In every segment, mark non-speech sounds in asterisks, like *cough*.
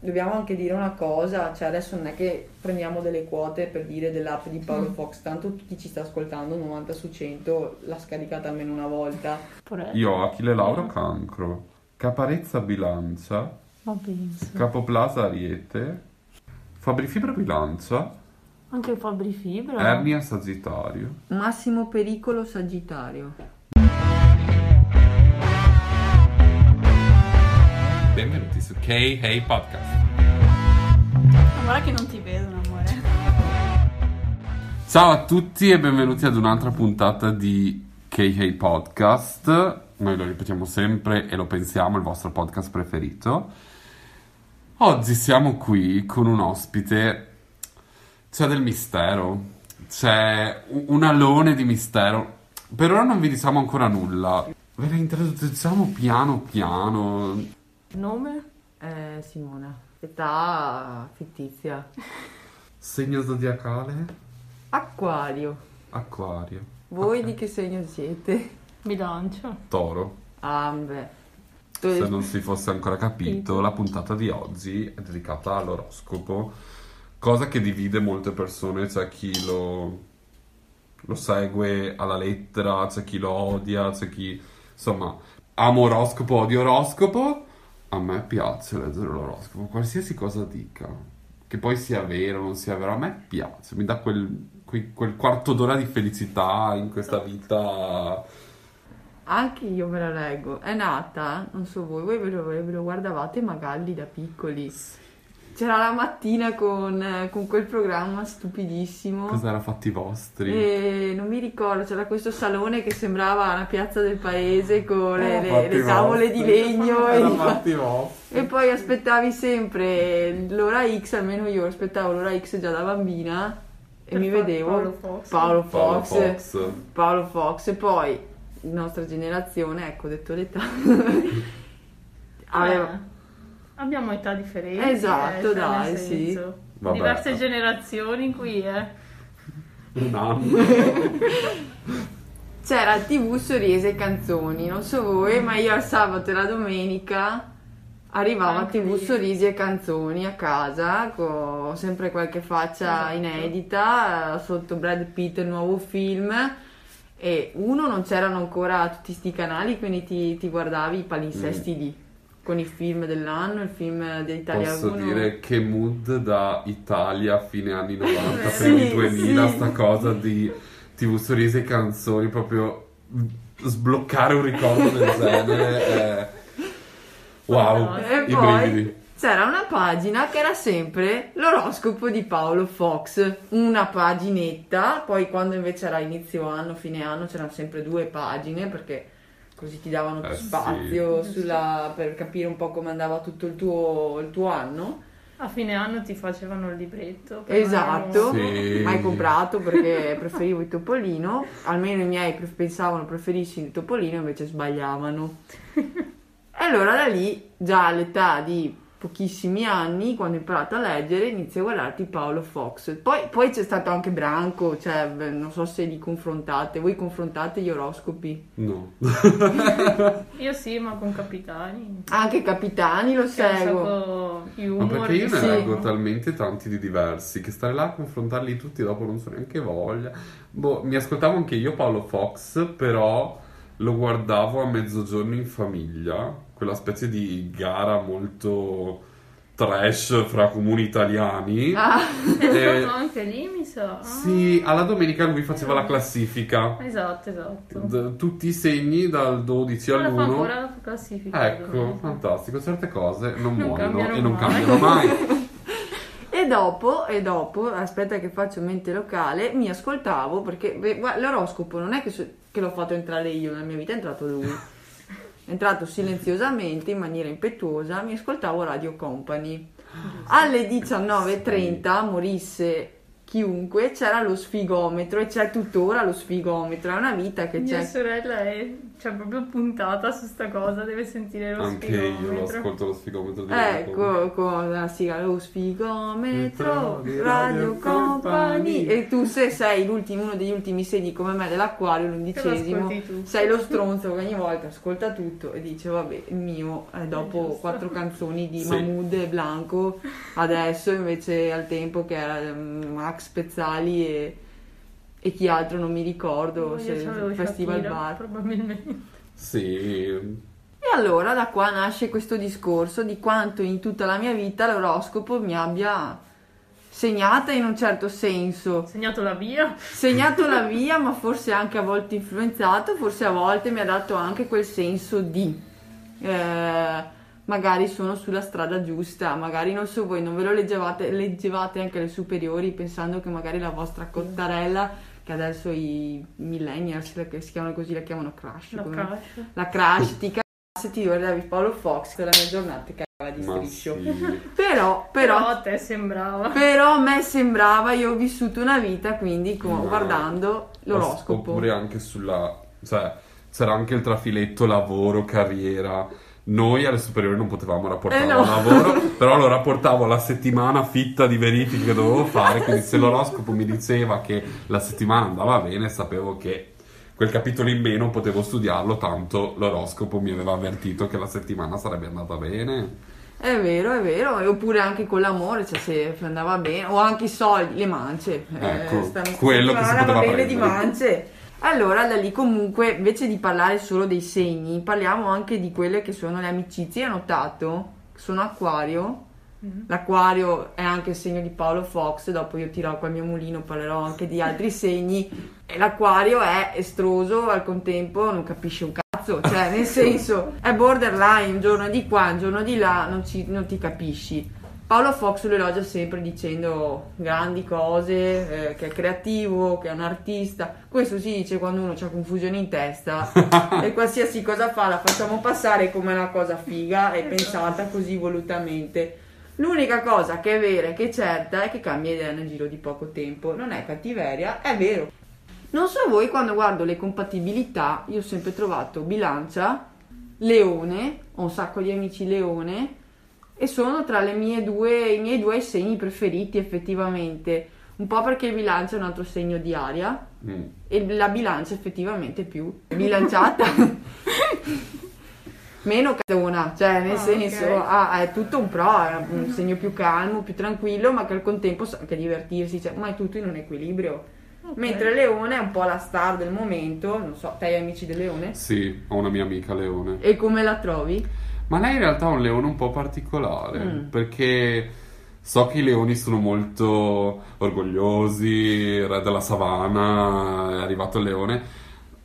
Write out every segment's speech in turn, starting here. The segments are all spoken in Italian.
dobbiamo anche dire una cosa, cioè adesso non è che prendiamo delle quote per dire dell'app di Paolo Mm. Fox, tanto chi ci sta ascoltando 90 su 100 l'ha scaricata almeno una volta. Io ho Achille Lauro Cancro, Caparezza Bilancia, Ma penso. Capoplasa Ariete, Fabri Fibra Bilancia, Anche Fabri Fibra. Ernia Sagittario. Massimo pericolo Sagittario. Benvenuti su K Hey Podcast. Guarda che non ti vedono, amore. Ciao a tutti e benvenuti ad un'altra puntata di K Hey Podcast. Noi lo ripetiamo sempre e lo pensiamo, il vostro podcast preferito. Oggi siamo qui con un ospite. C'è del mistero, c'è un alone di mistero. Per ora non vi diciamo ancora nulla. Ve la introduciamo piano piano. Nome? Eh, Simona. Età fittizia. *laughs* Segno zodiacale? Acquario. Acquario. Voi Ok. di che segno siete? Bilancia. Toro. Ah, beh. Se non si fosse ancora capito, la puntata di oggi è dedicata all'oroscopo, cosa che divide molte persone, c'è chi lo, lo segue alla lettera, c'è chi lo odia, c'è chi, insomma, ama oroscopo, odia oroscopo. A me piace leggere l'oroscopo, qualsiasi cosa dica, che poi sia vero o non sia vero, a me piace, mi dà quel, quel- quel quarto d'ora di felicità in questa vita. Anche io me la leggo. È nata, non so voi, voi ve lo, ve lo guardavate Magalli da piccoli. C'era la mattina con, eh, con quel programma stupidissimo. Cos'era fatti vostri? E non mi ricordo, c'era questo salone che sembrava una piazza del paese con le, Era le- le tavole di legno e, vostri. e poi aspettavi sempre l'ora X, almeno io aspettavo l'ora X già da bambina e Per mi fa- vedevo Paolo Fox. Paolo Paolo Fox, Fox. Paolo Fox e poi nostra generazione, ecco, ho detto l'età. *laughs* aveva- Eh, abbiamo età differenti. Esatto, eh, dai, nel sì. Vabbè. Diverse generazioni qui, eh. Un anno. C'era TV Sorrisi e Canzoni, non so voi, ma io al sabato e la domenica arrivava Anche TV lì. Sorrisi e Canzoni a casa con sempre qualche faccia Esatto. inedita, eh, sotto Brad Pitt il nuovo film e uno non c'erano ancora tutti sti canali, quindi ti, ti guardavi i palinsesti lì con i film dell'anno, il film dell'Italia Posso 1. dire che mood da Italia fine anni *laughs* 90 Sì, primi 2000 sì. sta cosa di TV sorrisi e canzoni proprio sbloccare un ricordo del *laughs* genere è... wow E i brividi c'era una pagina che era sempre l'oroscopo di Paolo Fox, una paginetta, poi quando invece era inizio anno, fine anno c'erano sempre due pagine perché così ti davano più Eh, sì. spazio sulla- per capire un po' come andava tutto il tuo, il tuo anno. A fine anno ti facevano il libretto. per Esatto, Sì. mai comprato perché preferivo il topolino, almeno i miei pre- pensavano preferissi il topolino invece sbagliavano. *laughs* E allora da lì, già all'età di pochissimi anni, quando ho imparato a leggere, inizio a guardarti Paolo Fox. Poi, poi c'è stato anche Branco, cioè non so se li confrontate, voi confrontate gli oroscopi? no *laughs* Io sì, ma con capitani. Anche Capitani lo un seguo. di ma humor. perché io ne Sì. leggo talmente tanti di diversi che stare là a confrontarli tutti dopo non so neanche voglia boh, mi ascoltavo anche io Paolo Fox però lo guardavo a mezzogiorno in famiglia quella specie di gara molto trash fra comuni italiani Ah, *laughs* È stato anche lì, mi sa. Ah. sì alla domenica lui faceva la classifica Esatto, esatto. D- tutti i segni dal 12 Ora fa all'1 ancora la classifica. ecco fantastico certe cose non, Non muoiono cambiano e non mai. cambiano mai *laughs* E dopo, e dopo, aspetta che faccio mente locale, mi ascoltavo perché beh, l'oroscopo non è che, so- che l'ho fatto entrare io nella mia vita, è entrato lui. Entrato silenziosamente, in maniera impetuosa, mi ascoltavo Radio Company. Alle 19.30 morisse chiunque, c'era lo sfigometro e c'è tuttora lo sfigometro. È una vita che Mia c'è. sorella è cioè, proprio puntata su sta cosa, deve sentire lo Anche io lo spigometro. ascolto lo sfigometro di. Ecco, con la sigla lo sfigometro, Metro di Radio Radio Company. Company. E tu se sei l'ultimo, uno degli ultimi segni come me dell'acquario, l'undicesimo, sei lo stronzo che ogni volta ascolta tutto e dice vabbè il mio è dopo quattro canzoni di Sì. Mahmood e Blanco, adesso invece al tempo che era mm, Max Pezzali e, e chi altro non mi ricordo, Io se c'avevo Festival Shakira, Bar. probabilmente. Sì, E allora da qua nasce questo discorso di quanto in tutta la mia vita l'oroscopo mi abbia segnata in un certo senso, segnato la via. segnato la via, ma forse anche a volte influenzato, forse a volte mi ha dato anche quel senso di eh, magari sono sulla strada giusta, magari non so voi, non ve lo leggevate, leggevate anche alle superiori pensando che magari la vostra cottarella, che adesso i millennials che si chiamano così, la chiamano crash, La come- cash. la crash ti cazzo ti guardavi Paolo Fox la mia giornata che era di striscio. sì. *laughs* Però, Però però, a te sembrava. però a me sembrava, io ho vissuto una vita quindi con- Ma- guardando l'oroscopo. Oppure anche sulla... cioè, c'era anche il trafiletto lavoro, carriera. Noi alle superiori non potevamo rapportare Eh, no. al lavoro, *laughs* però lo rapportavo alla settimana fitta di verifiche che dovevo fare, quindi se *laughs* l'oroscopo mi diceva che la settimana andava bene, sapevo che quel capitolo in meno potevo studiarlo, tanto l'oroscopo mi aveva avvertito che la settimana sarebbe andata bene. È vero, è vero, oppure anche con l'amore, cioè se andava bene, o anche i soldi, le mance. Ecco, sta- sta quello che si poteva va bene di prendere. mance. Allora, da lì comunque, invece di parlare solo dei segni, parliamo anche di quelle che sono le amicizie. Hai notato? Sono acquario. Mhm. L'acquario è anche il segno di Paolo Fox, dopo io tirerò col mio mulino, parlerò anche di altri segni. L'acquario è estroso, al contempo non capisce un cazzo, cioè nel *laughs* senso è borderline, un giorno di qua, un giorno di là, non, ci- non ti capisci. Paolo Fox lo elogia sempre dicendo grandi cose, eh, che è creativo, che è un artista. Questo si dice quando uno ha confusione in testa *laughs* e qualsiasi cosa fa la facciamo passare come una cosa figa e pensata così volutamente. L'unica cosa che è vera e che è certa è che cambia idea nel giro di poco tempo. Non è cattiveria, è vero. Non so voi, quando guardo le compatibilità, io ho sempre trovato bilancia, leone, ho un sacco di amici leone e sono tra le mie due, i miei due segni preferiti effettivamente. Un po' perché il bilancia è un altro segno di aria Mm. e la bilancia effettivamente è più bilanciata. *laughs* Meno catona, cioè nel Ah, senso ok. ah, è tutto un pro, è un segno più calmo, più tranquillo, ma che al contempo sa anche divertirsi, cioè, ma è tutto in un equilibrio. Ok. Mentre Leone è un po' la star del momento, non so, te hai amici del Leone? Sì, ho una mia amica leone. E come la trovi? Ma lei in realtà è un leone un po' particolare, Mm. perché so che i leoni sono molto orgogliosi, re della savana, è arrivato il leone.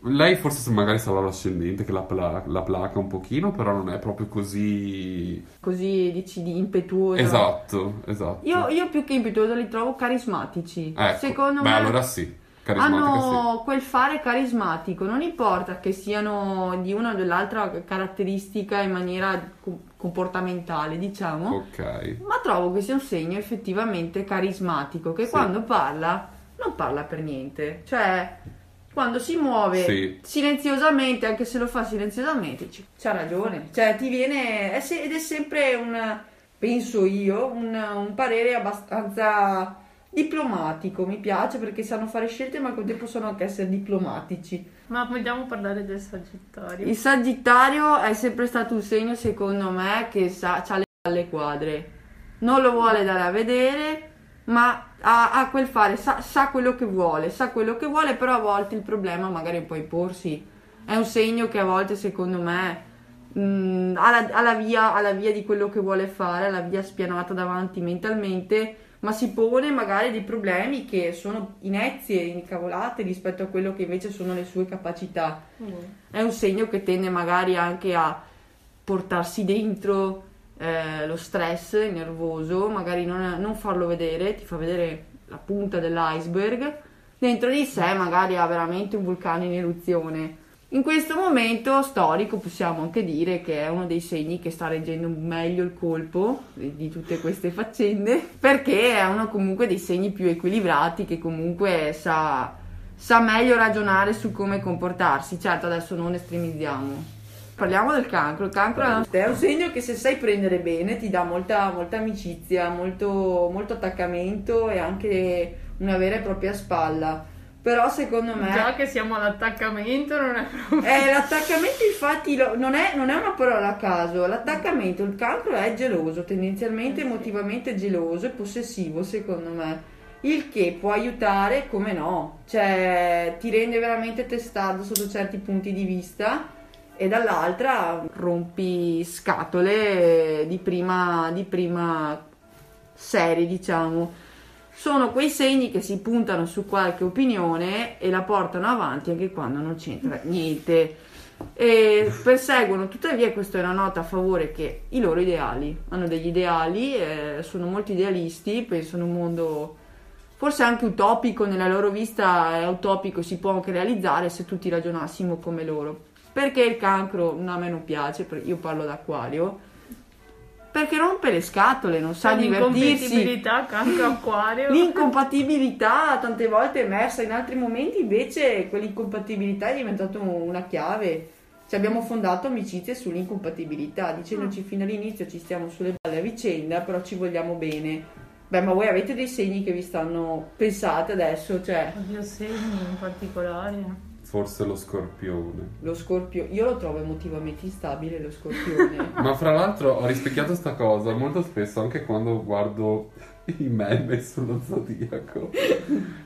Lei forse magari sarà l'ascendente che la, pla- la placa un pochino, però non è proprio così... Così dici di impetuoso. Esatto, esatto. Io, io più che impetuoso li trovo carismatici. Ecco, Secondo beh, me allora sì, hanno quel fare carismatico, non importa che siano di una o dell'altra caratteristica in maniera co- comportamentale, sì. diciamo, Ok. ma trovo che sia un segno effettivamente carismatico, che Sì. quando parla non parla per niente, cioè quando si muove Sì. silenziosamente, anche se lo fa silenziosamente, c'ha ragione, cioè ti viene, ed è sempre un, penso io, un, un parere abbastanza diplomatico, mi piace perché sanno fare scelte ma al contempo sono anche essere diplomatici. Ma vogliamo parlare del Sagittario? Il Sagittario è sempre stato un segno, secondo me, che sa, ha le palle quadre. Non lo vuole dare a vedere, ma ha, ha quel fare, sa, sa quello che vuole, sa quello che vuole, però a volte il problema magari è poi porsi. È un segno che a volte, secondo me, mh, ha, la, ha la via, ha la via di quello che vuole fare, ha la via spianata davanti mentalmente, ma si pone magari dei problemi che sono inezie, incavolate rispetto a quello che invece sono le sue capacità Mm. è un segno che tende magari anche a portarsi dentro eh, lo stress nervoso, magari non, non farlo vedere, ti fa vedere la punta dell'iceberg, dentro di sé magari ha veramente un vulcano in eruzione. In questo momento storico possiamo anche dire che è uno dei segni che sta reggendo meglio il colpo di, tutte queste faccende, perché è uno comunque dei segni più equilibrati che comunque sa, sa meglio ragionare su come comportarsi. Certo, adesso non estremizziamo. Parliamo del cancro. Il cancro è un segno che se sai prendere bene ti dà molta, molta amicizia, molto, molto attaccamento e anche una vera e propria spalla. Però secondo me... Già che siamo all'attaccamento non è proprio... Eh, l'attaccamento infatti lo- non, è, non è una parola a caso, l'attaccamento, il cancro è geloso, tendenzialmente emotivamente geloso e possessivo secondo me, il che può aiutare come no, cioè ti rende veramente testardo sotto certi punti di vista e dall'altra rompi scatole di prima, di prima serie diciamo sono quei segni che si puntano su qualche opinione e la portano avanti anche quando non c'entra niente. E perseguono tuttavia, questa è una nota a favore, che i loro ideali hanno degli ideali, eh, sono molto idealisti, pensano un mondo forse anche utopico, nella loro vista è utopico, si può anche realizzare se tutti ragionassimo come loro. Perché il cancro no, a me non piace, io parlo d'acquario perché rompe le scatole, non sa divertirsi. L'incompatibilità cancro acquario. L'incompatibilità tante volte è emersa, in altri momenti invece quell'incompatibilità è diventata una chiave. Ci abbiamo fondato amicizie sull'incompatibilità, dicendoci Ah. fino all'inizio ci stiamo sulle balle a vicenda, però ci vogliamo bene. Beh, ma voi avete dei segni che vi stanno pensate adesso, cioè Oddio, segni in particolare. Forse lo scorpione. lo scorpione, io lo trovo emotivamente instabile lo scorpione. *laughs* Ma fra l'altro ho rispecchiato sta cosa molto spesso anche quando guardo i meme sullo zodiaco.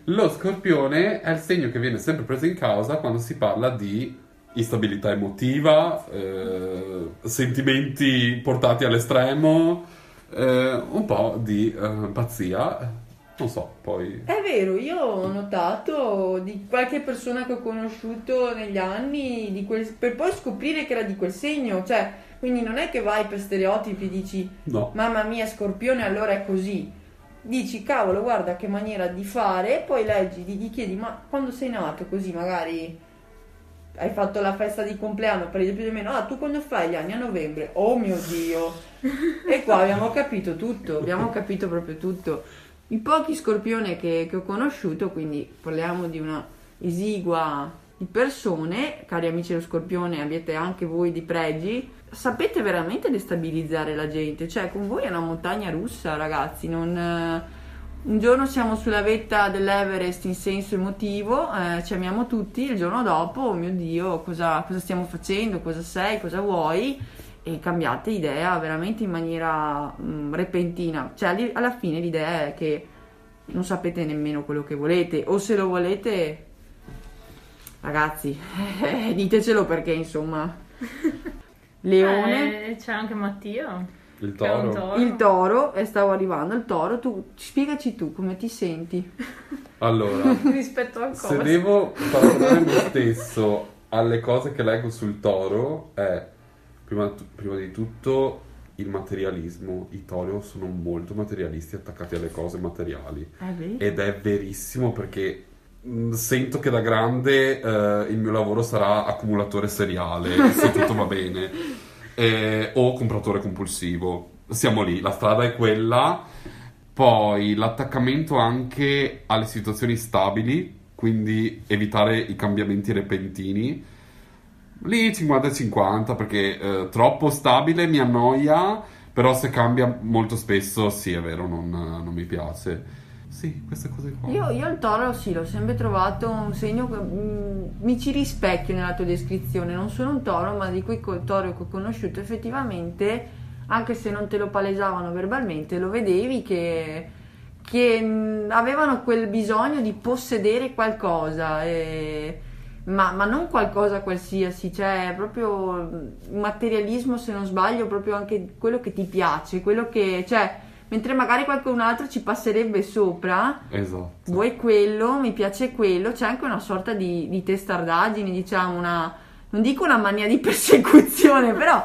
Lo scorpione è il segno che viene sempre preso in causa quando si parla di instabilità emotiva, eh, sentimenti portati all'estremo, eh, un po' di eh, pazzia. Non so, poi... È vero, io ho notato di qualche persona che ho conosciuto negli anni di quel- per poi scoprire che era di quel segno, cioè, quindi non è che vai per stereotipi e dici No. mamma mia scorpione allora è così. Dici cavolo guarda che maniera di fare e poi leggi, gli, gli chiedi ma quando sei nato così magari hai fatto la festa di compleanno per esempio più o meno, ah tu quando fai gli anni a novembre? Oh mio dio! *laughs* e qua abbiamo capito tutto, abbiamo capito proprio tutto. I pochi scorpioni che, che ho conosciuto, quindi parliamo di una esigua di persone, cari amici dello scorpione, abbiete anche voi di pregi, sapete veramente destabilizzare la gente, cioè con voi è una montagna russa ragazzi, non... eh, un giorno siamo sulla vetta dell'Everest in senso emotivo, eh, ci amiamo tutti, il giorno dopo, oh mio Dio, cosa, cosa stiamo facendo, cosa sei, cosa vuoi? E cambiate idea veramente in maniera mm, repentina. Cioè, lì- alla fine l'idea è che non sapete nemmeno quello che volete, o se lo volete, ragazzi, *laughs* eh, ditecelo perché insomma. *laughs* Leone. Eh, c'è anche Mattia. Il toro. toro. Il toro, e stavo arrivando, il toro, tu spiegaci tu come ti senti. *laughs* Allora, Rispetto a cosa? Se devo paragonare me stesso alle cose che leggo sul toro, è prima, prima di tutto il materialismo. I toro sono molto materialisti, attaccati alle cose materiali. Eh, vedi? Ed è verissimo perché mh, sento che da grande eh, il mio lavoro sarà accumulatore seriale, se tutto va bene, *laughs* Eh, o compratore compulsivo. Siamo lì, la strada è quella. Poi l'attaccamento anche alle situazioni stabili, quindi evitare i cambiamenti repentini. Lì 50-50 perché eh, troppo stabile mi annoia, però se cambia molto spesso, sì è vero, non, non mi piace. Sì, queste cose qua. Io, io il toro sì, l'ho sempre trovato un segno che mm, mi ci rispecchio nella tua descrizione. Non sono un toro, ma di quei co- toro che ho conosciuto effettivamente, anche se non te lo palesavano verbalmente, lo vedevi che, che mm, avevano quel bisogno di possedere qualcosa. e- ma, ma non qualcosa qualsiasi, cioè proprio mm, materialismo se non sbaglio, proprio anche quello che ti piace, quello che, cioè, mentre magari qualcun altro ci passerebbe sopra, Esatto. vuoi quello, mi piace quello, c'è anche una sorta di, di testardaggine, diciamo, una, non dico una mania di *laughs* persecuzione, però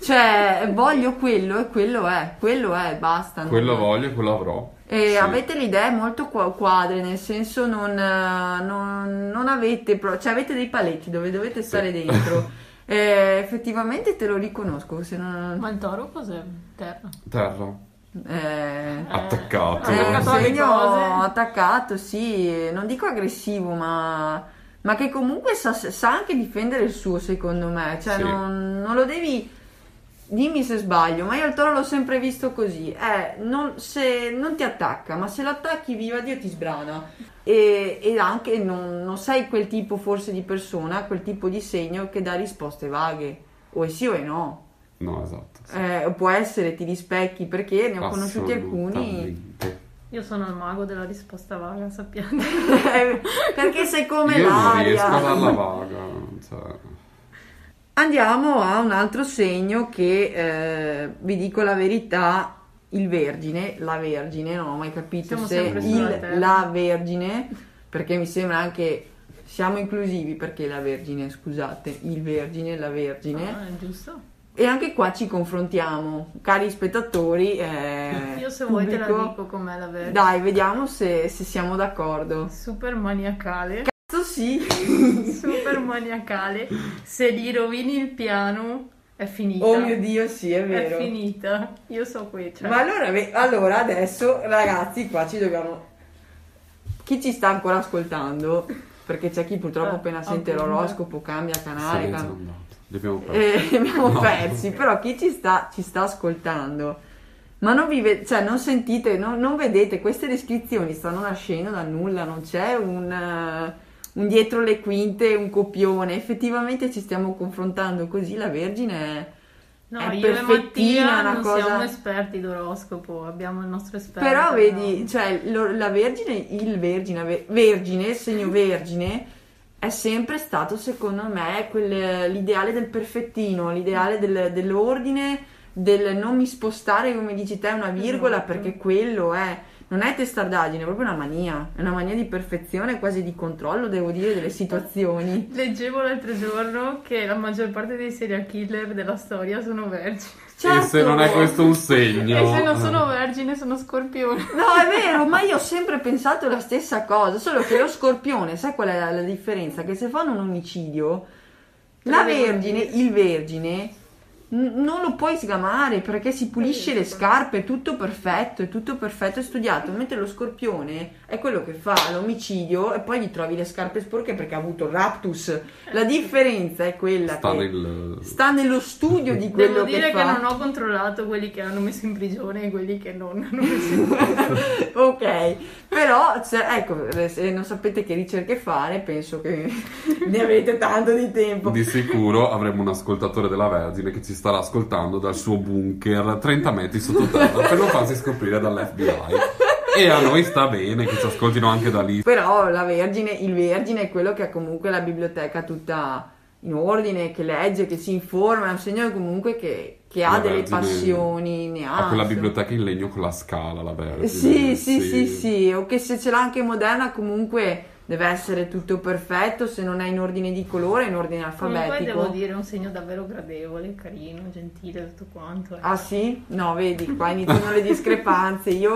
Cioè, voglio quello e quello è, quello è, basta. Quello voglio e quello avrò. E Sì. avete le idee molto qua- quadre, nel senso non, eh, non- non avete, pro- cioè avete dei paletti dove dovete stare dentro. *laughs* E effettivamente te lo riconosco, se non... Ma il toro cos'è? Terra. Terra. Eh, Attaccato. è un segno attaccato, sì, non dico aggressivo, ma, ma che comunque sa, sa anche difendere il suo, secondo me. Cioè, Sì. non, non lo devi. Dimmi se sbaglio, ma io il toro l'ho sempre visto così. Eh, non, se non ti attacca, ma se lo attacchi, viva Dio, ti sbrana. E, e anche non, non sei quel tipo forse di persona, quel tipo di segno che dà risposte vaghe. O è sì o è no. No, esatto. sì. Eh, può essere, ti rispecchi perché ne ho conosciuti alcuni. Io sono il mago della risposta vaga, sappiate. *laughs* perché sei come Io non l'aria. riesco a darla vaga. Cioè, Andiamo a un altro segno che eh, vi dico la verità, il Vergine, la Vergine, non ho mai capito Siamo se il, la Vergine, perché mi sembra anche siamo inclusivi perché la Vergine, scusate, il Vergine, la Vergine. Ah, è giusto. E anche qua ci confrontiamo, cari spettatori. eh, *laughs* Io se vuoi te la dico com'è la vera. Dai, vediamo se, se siamo d'accordo. Super maniacale. Sì. *laughs* Super maniacale. Se gli rovini il piano è finita. Oh mio Dio, sì, è È vero. finita. Io so qui. Cioè, Ma allora, allora adesso, ragazzi, qua ci dobbiamo. Chi ci sta ancora ascoltando? Perché c'è chi purtroppo Eh, appena sente appunto. l'oroscopo cambia canale. ne è già cam- andato. Li abbiamo persi. e li abbiamo *laughs* No. persi. Però chi ci sta, ci sta ascoltando. Ma non vi ve- cioè, non sentite, non, non vedete, queste descrizioni stanno nascendo da nulla, non c'è un, eh, un dietro le quinte, un copione. Effettivamente ci stiamo confrontando così. La Vergine è. no, è io e perfettina, Mattia non cosa- siamo esperti d'oroscopo. Abbiamo il nostro esperto. Però no. vedi, cioè, lo- la Vergine, il Vergine, ve- Vergine, segno Vergine, è sempre stato, secondo me, quel- l'ideale del perfettino, l'ideale del- dell'ordine, del non mi spostare, come dici te, una virgola, Esatto. perché quello è... Non è testardaggine, è proprio una mania, è una mania di perfezione, quasi di controllo, devo dire, delle *laughs* situazioni. Leggevo l'altro giorno che la maggior parte dei serial killer della storia sono vergini. E se non è questo un segno. E se non sono vergine sono scorpioni. No, è vero, ma *laughs* io ho sempre pensato la stessa cosa, solo che lo scorpione, sai qual è la, la differenza? Che se fanno un omicidio, la vergine, il vergine, non lo puoi sgamare perché si pulisce le scarpe, è tutto perfetto, è tutto perfetto, è studiato, mentre lo scorpione è quello che fa l'omicidio e poi gli trovi le scarpe sporche perché ha avuto il raptus. La differenza è quella Sta che nel... sta nello studio di quello Devo dire che che, fa. non ho controllato quelli che hanno messo in prigione e quelli che non hanno messo in prigione. *laughs* ok, però se- ecco, se non sapete che ricerche fare, penso che *laughs* ne avete tanto di tempo. Di sicuro avremo un ascoltatore della Vergine che ci starà ascoltando dal suo bunker 30 metri sottoterra per non farsi scoprire dall'FBI. E a noi sta bene che ci ascoltino anche da lì. Però la Vergine, il Vergine è quello che ha comunque la biblioteca tutta in ordine, che legge, che si informa, è un segno comunque che, che ha delle passioni, ne ha. Ha quella biblioteca in legno con la scala, la Vergine. Sì, sì, sì, sì, o che se ce l'ha anche moderna comunque deve essere tutto perfetto, se non è in ordine di colore, in ordine alfabetico. devo dire un segno davvero gradevole, carino, gentile, tutto quanto. eh. Ah sì? No, vedi, qua iniziano le discrepanze. Io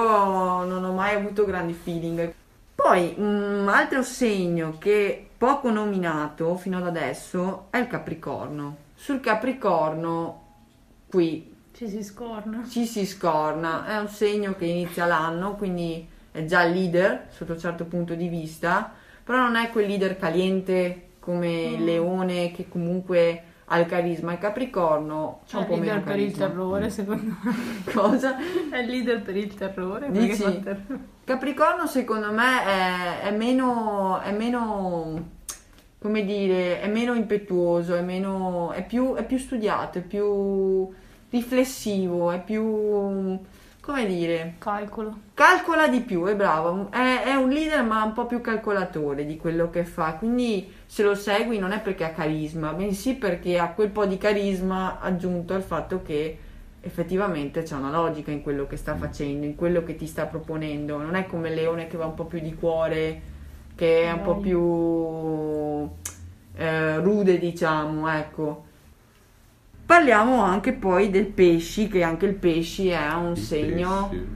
non ho mai avuto grandi feeling. Poi un altro segno che poco nominato fino ad adesso è il Capricorno. Sul Capricorno qui Ci si scorna. ci si scorna, è un segno che inizia l'anno, quindi è già leader sotto un certo punto di vista, però non è quel leader caliente come il Mm. leone che comunque ha il carisma. Il Capricorno c'ha È un po' il leader meno per il carisma. terrore, secondo me. *laughs* Cosa? È il leader per il terrore. Dici? fa terrore. Capricorno secondo me è, è meno, è meno, come dire, è meno impetuoso, è, meno, è, più, è più studiato, è più riflessivo, è più, come dire, Calcolo. calcola di più, è bravo, è, è un leader ma un po' più calcolatore di quello che fa, quindi se lo segui non è perché ha carisma, bensì perché ha quel po' di carisma aggiunto al fatto che effettivamente c'è una logica in quello che sta facendo, in quello che ti sta proponendo, non è come il leone che va un po' più di cuore, che è un po' più eh, rude diciamo, ecco. Parliamo anche poi del pesci, che anche il pesci è un I segno pesci.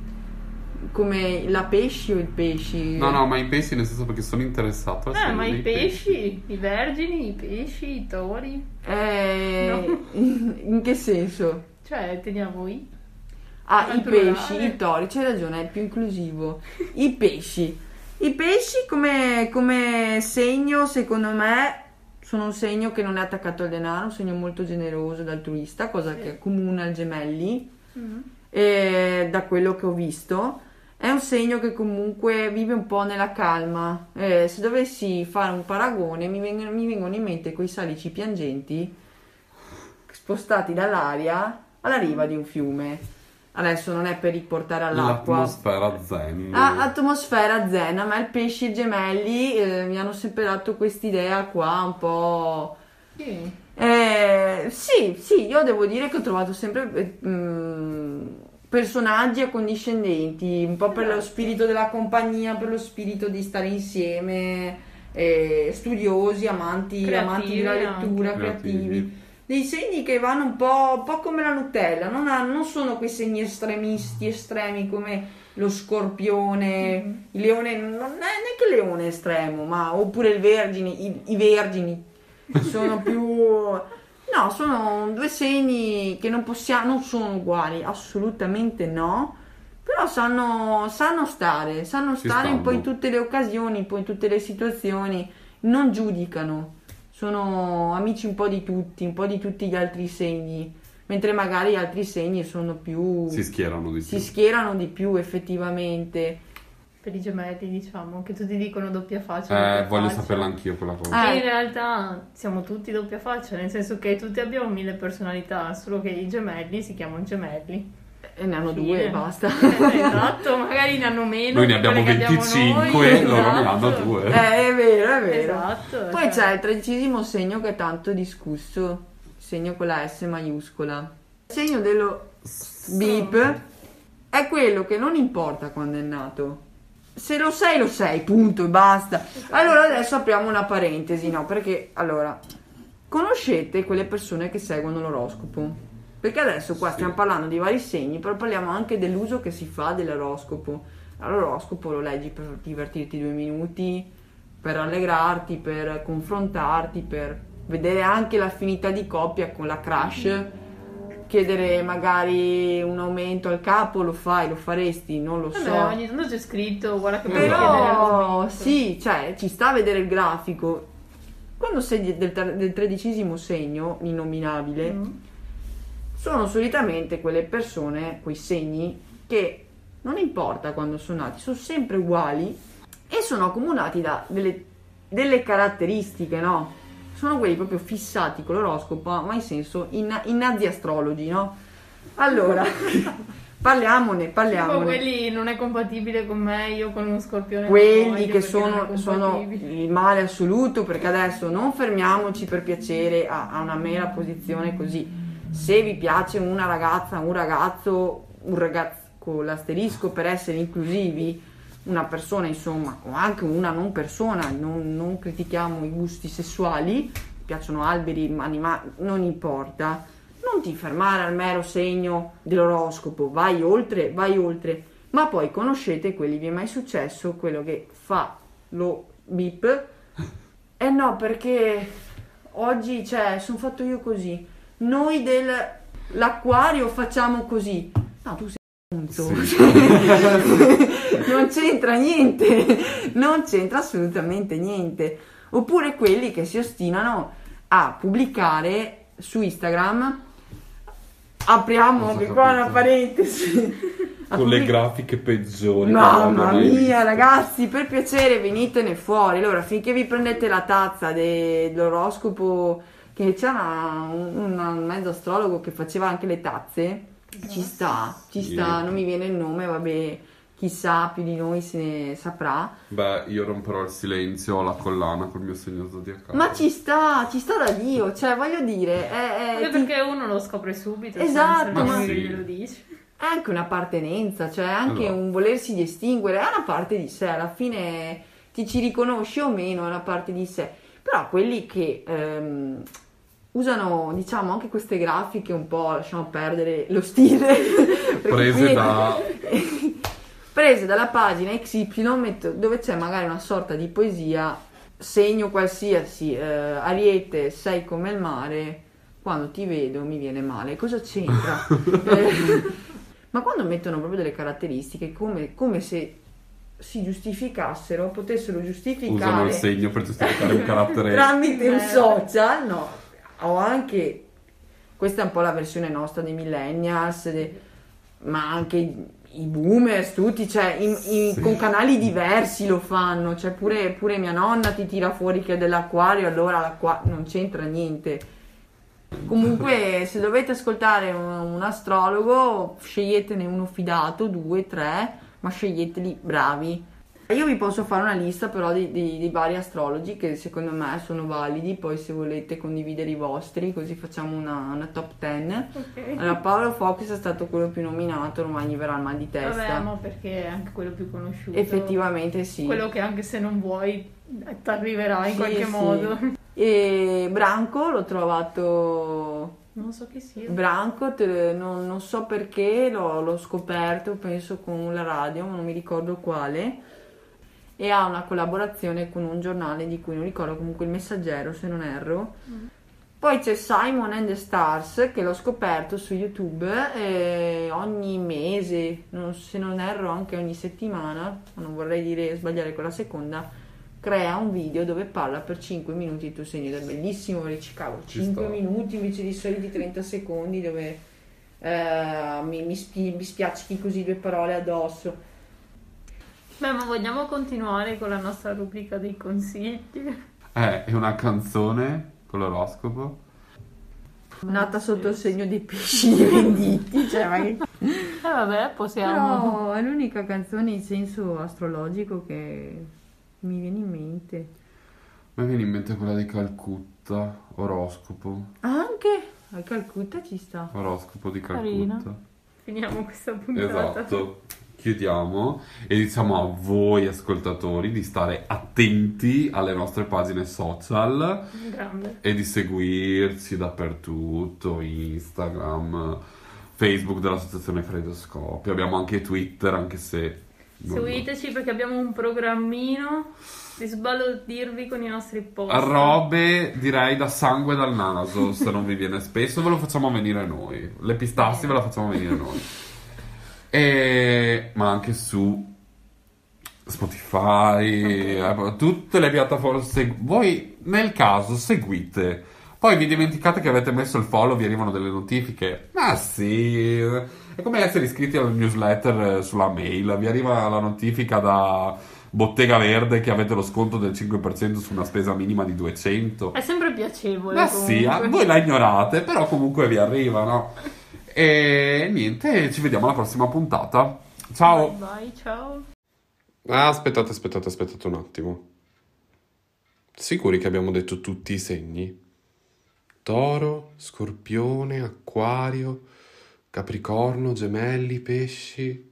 come la pesci o il pesci? No, no, ma i pesci nel senso perché sono interessato al Eh, ma i dei pesci, i vergini, i pesci, i tori. Eh, No. *laughs* in, che senso? Cioè, teniamo i. Ah, Al i pesci, i tori, c'hai ragione, è più inclusivo. I pesci. I pesci come, come segno, secondo me, sono un segno che non è attaccato al denaro, un segno molto generoso ed altruista, cosa Sì. che accomuna al gemelli, Mm. e da quello che ho visto. È un segno che comunque vive un po' nella calma. Eh, se dovessi fare un paragone, mi vengono, mi vengono in mente quei salici piangenti spostati dall'aria alla riva di un fiume. Adesso non è per riportare all'acqua. L'atmosfera zen. Ah, atmosfera zen, a me il pesci e i gemelli eh, mi hanno sempre dato quest'idea qua un po'... Sì. Eh, sì, sì, io devo dire che ho trovato sempre eh, mm, personaggi accondiscendenti, un po' per lo spirito della compagnia, per lo spirito di stare insieme, eh, studiosi, amanti, Creativi amanti della lettura, anche. creativi. Creativi. Dei segni che vanno un po', un po' come la Nutella, non, ha- non sono quei segni estremisti, estremi come lo scorpione, il leone, non è neanche il leone estremo, ma oppure il vergine, i, i vergini. Sono più no sono due segni che non possiamo non sono uguali assolutamente no però sanno, sanno stare sanno stare un po' in tutte le occasioni un po' in tutte le situazioni non giudicano sono amici un po' di tutti un po' di tutti gli altri segni mentre magari gli altri segni sono più Si schierano di si più. schierano di più effettivamente Per i gemelli, diciamo, che tutti dicono doppia faccia. Eh, doppia voglio faccia. saperla anch'io quella cosa. Ah. E in realtà siamo tutti doppia faccia, nel senso che tutti abbiamo mille personalità, solo che i gemelli si chiamano gemelli. E ne hanno Fine. due e basta *laughs* Eh, esatto, magari ne hanno meno. Noi ne abbiamo quelle che abbiamo 25, noi, loro ne esatto. hanno due. eh, è vero è vero Esatto. Poi cioè. c'è il tredicesimo segno che è tanto discusso, il segno con la S maiuscola. Il segno dello beep è quello che non importa quando è nato. Se lo sei, lo sei, punto e basta. Allora adesso apriamo una parentesi, no? Perché allora conoscete quelle persone che seguono l'oroscopo? Perché adesso qua Sì. stiamo parlando di vari segni, però parliamo anche dell'uso che si fa dell'oroscopo. L'oroscopo lo leggi per divertirti due minuti, per allegrarti, per confrontarti, per vedere anche l'affinità di coppia con la crush, chiedere magari un aumento al capo, lo fai, lo faresti, non lo Vabbè, so. ogni tanto c'è scritto, guarda che Però sì, cioè ci sta a vedere il grafico. Quando sei del, del tredicesimo segno, innominabile, Mm. Sono solitamente quelle persone, quei segni, che non importa quando sono nati, sono sempre uguali e sono accomunati da delle, delle caratteristiche, no? Sono quelli proprio fissati con l'oroscopo, ma in senso in, in nazi astrologi, no? Allora, *laughs* parliamone, Tipo parliamone. quelli non è compatibile con me, io con uno scorpione. quelli che sono, sono il male assoluto perché adesso non fermiamoci per piacere a, a una mera posizione così se vi piace una ragazza un ragazzo un ragazzo con l'asterisco per essere inclusivi una persona insomma o anche una non persona non, non critichiamo i gusti sessuali piacciono alberi animali non importa non ti fermare al mero segno dell'oroscopo vai oltre vai oltre ma poi conoscete quelli, vi è mai successo quello che fa lo bip? Eh no, perché oggi, cioè, sono fatto io così. Noi dell'acquario facciamo così. No, tu sei un punto. Sì. *laughs* non c'entra niente, non c'entra assolutamente niente. Oppure quelli che si ostinano a pubblicare su Instagram. Apriamo anche qua una parentesi. Con le grafiche peggiori. Mamma mia, ragazzi, per piacere venitene fuori. Allora, finché vi prendete la tazza de- dell'oroscopo, che c'era un, un mezzo astrologo che faceva anche le tazze, ci sta, ci sta, non mi viene il nome, vabbè, chissà, più di noi se ne saprà. Beh, io romperò il silenzio alla collana col mio segno zodiacale. Ma ci sta, ci sta da Dio, cioè voglio dire, è, è- ti- perché uno lo scopre subito. Esatto, senza ma- sì. glielo dici. è anche un'appartenenza, cioè anche Esatto. un volersi distinguere, è una parte di sé, alla fine ti ci riconosci o meno, è una parte di sé. Però quelli che ehm, usano diciamo anche queste grafiche un po' lasciamo perdere lo stile *laughs* Prese qui- da... *laughs* prese dalla pagina XY metto- dove c'è magari una sorta di poesia segno qualsiasi eh, Ariete sei come il mare quando ti vedo mi viene male cosa c'entra? Eh, *laughs* ma quando mettono proprio delle caratteristiche come, come se si giustificassero potessero Usano giustificare il segno per giustificare un carattere... tramite un Eh. social, no, ho anche, questa è un po' la versione nostra dei millennials, de- ma anche i, boomers, tutti, cioè in- in- Sì. con canali diversi lo fanno, cioè pure, pure mia nonna ti tira fuori che è dell'acquario, allora l'acqua non c'entra niente. Comunque, *laughs* se dovete ascoltare un, un astrologo, sceglietene uno fidato, due, tre, ma sceglieteli bravi. Io vi posso fare una lista però di, di- di vari astrologi che secondo me sono validi, poi se volete condividere i vostri, così facciamo una, una top 10. Ok. Allora, Paolo Fox è stato quello più nominato, ormai gli verrà il mal di testa. Vabbè, ma perché è anche quello più conosciuto. Effettivamente sì. Quello che anche se non vuoi ti arriverà in Sì, qualche sì. modo. E Branco l'ho trovato Non so chi sia. Branco, te- non, non so perché, l'ho, l'ho scoperto, penso con la radio, ma non mi ricordo quale. E ha una collaborazione con un giornale di cui non ricordo, comunque il Messaggero, se non erro. Poi c'è Simon and the Stars, che l'ho scoperto su YouTube eh, ogni mese, non- se non erro anche ogni settimana, ma non vorrei dire sbagliare con la seconda, crea un video dove parla per 5 minuti il tuo segno ed è bellissimo, Ci 5 sta. minuti invece di soliti 30 secondi dove eh, mi, mi, spi- mi spiaccichi così due parole addosso. Beh, ma vogliamo continuare con la nostra rubrica dei consigli? Eh, è una canzone con l'oroscopo. Nata sotto il segno dei pesci di venditi, cioè ma che... Eh vabbè, possiamo... Però è l'unica canzone in senso astrologico che mi viene in mente. Me viene in mente quella di Calcutta, oroscopo. Anche a Calcutta ci sta. Oroscopo di Carina. Calcutta. Finiamo questa puntata. Esatto. Chiudiamo e diciamo a voi ascoltatori di stare attenti alle nostre pagine social Grande. e di seguirci dappertutto, Instagram, Facebook dell'Associazione Freidoscopio. Abbiamo anche Twitter, anche se... Seguiteci perché abbiamo un programmino di sbalordirvi con i nostri post. Robe direi da sangue dal naso, se non vi viene *laughs* spesso ve lo facciamo venire noi. Le pistassi ve la facciamo venire noi. E... Ma anche su Spotify, eh, tutte le piattaforme. Voi nel caso seguite. Poi vi dimenticate che avete messo il follow, vi arrivano delle notifiche. Ah sì, è come essere iscritti al newsletter eh, sulla mail. Vi arriva la notifica da Bottega Verde che avete lo sconto del 5% su una spesa minima di 200. È sempre piacevole. Ma sì, comunque. ah, voi la ignorate, però comunque vi arriva, no? *laughs* E niente, ci vediamo alla prossima puntata. Ciao! Bye, bye, ciao. Ah, aspettate, aspettate, aspettate un attimo. Sicuri che abbiamo detto tutti i segni? Toro, Scorpione, Acquario, Capricorno, Gemelli, Pesci.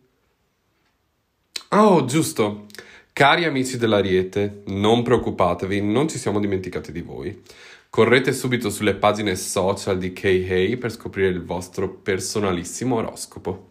Oh, giusto. Cari amici dell'Ariete, non preoccupatevi, non ci siamo dimenticati di voi. Correte subito sulle pagine social di Kei per scoprire il vostro personalissimo oroscopo.